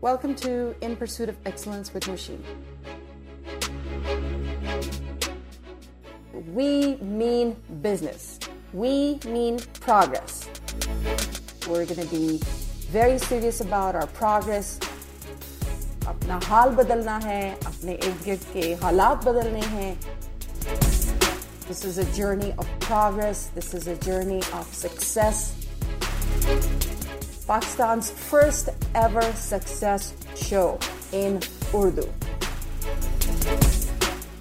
Welcome to In Pursuit of Excellence with Machine. We mean business. We mean progress. We're going to be very serious about our progress. अपना हाल बदलना है अपने इर्द गिर्द के हालात बदलने हैं This is a journey of progress. This is a journey of success. Pakistan's first ever success show in Urdu.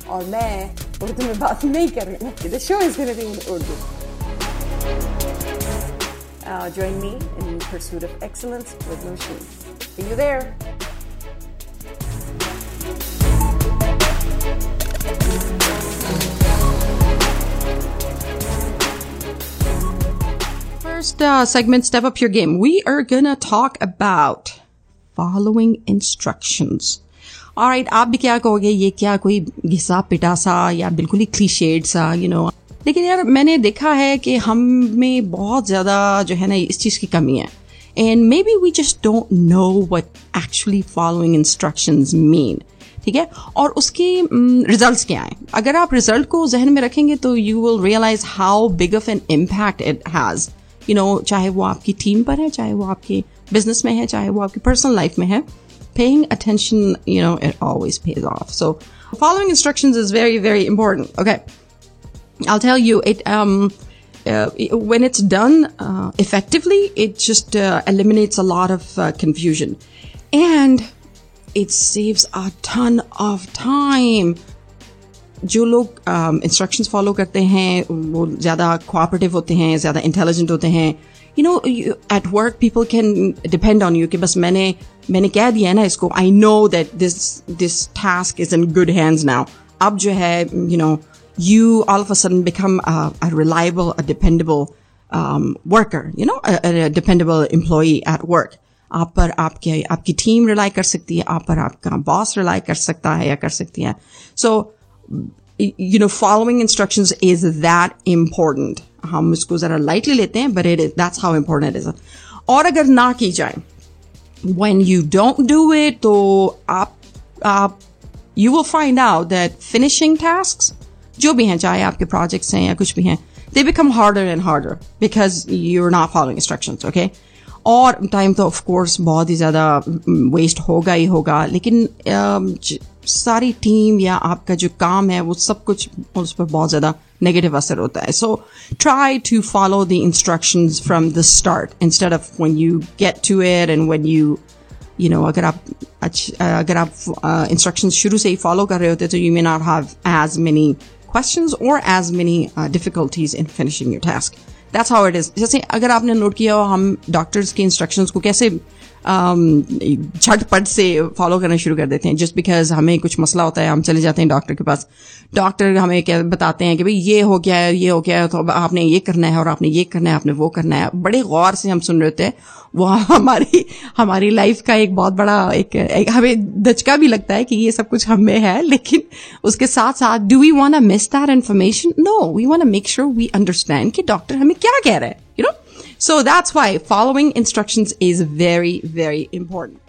और मैं उर्दू में बात नहीं कर रही हूँ The show is going to be in Urdu. Uh, join me in pursuit of excellence with Nosheen. See you there. First uh, segment, Step Up Your Game. We are gonna talk about following instructions. Alright, आप भी क्या कहोगे ये क्या कोई घिसा पिटा सा या बिल्कुल ही क्लीशेड सा यू you नो know. लेकिन यार मैंने देखा है कि हम में बहुत ज़्यादा जो है ना इस चीज़ की कमी है and maybe we just don't know what actually following instructions mean ठीक है और उसके रिजल्ट्स क्या हैं अगर आप रिज़ल्ट को जहन में रखेंगे तो you will realise how big of an impact it has you know चाहे वो आपकी टीम पर है चाहे वो आपके बिजनेस में है चाहे वो आपकी पर्सनल लाइफ में है paying attention you know it always pays off so following instructions is very very important okay i'll tell you it um uh, when it's done uh, effectively it just uh, eliminates a lot of uh, confusion and it saves a ton of time जो लोग instructions follow करते हैं वो ज़्यादा cooperative होते हैं ज़्यादा intelligent होते हैं। You know at work people can depend on you कि बस मैंने मैंने कह दिया है ना इसको I know that this this task is in good hands now अब जो है you know become a, a reliable, a dependable um, worker, you know, a, a dependable employee at work. आप पर आपके आपकी टीम रिलाई कर सकती है आप पर आपका बॉस रिलाई कर सकता है या कर सकती है। सो you know following instructions is that important हम इसको जरा लाइटली लेते हैं but it is that's how important it is और अगर ना की जाए when you don't do it तो आप आप you will find out that finishing tasks जो भी हैं चाहे आपके projects हैं या कुछ भी हैं they become harder and harder because you're not following instructions okay और टाइम तो ऑफ़ कोर्स बहुत ही ज़्यादा वेस्ट होगा ही होगा। लेकिन सारी टीम या आपका जो काम है वो सब कुछ उस पर बहुत ज़्यादा नेगेटिव असर होता है। So try to follow the instructions from the start instead of when you get to it and when you you know अगर आप अच्छा अगर आप इंस्ट्रक्शंस शुरू से ही फॉलो कर रहे होते तो you may not have as many questions or as many uh, difficulties in finishing your task. How it is जैसे अगर आपने नोट किया हो, हम डॉक्टर्स के इंस्ट्रक्शंस को कैसे झटपट से फॉलो करना शुरू कर देते हैं जस्ट बिकॉज़ हमें कुछ मसला होता है हम चले जाते हैं डॉक्टर के पास। डॉक्टर हमें क्या बताते हैं कि भाई ये हो गया है ये हो गया है तो आपने ये करना है और आपने ये करना है आपने वो करना है। बड़े गौर से हम सुन रहे होते हैं। वो हमारी हमारी लाइफ का एक बहुत बड़ा एक, एक हमें दचका भी लगता है कि ये सब कुछ हमें है लेकिन उसके साथ साथ do we want miss that information no we want make sure we understand कि डॉक्टर हमें क्या कह रहा है you know So that's why following instructions is very, very important.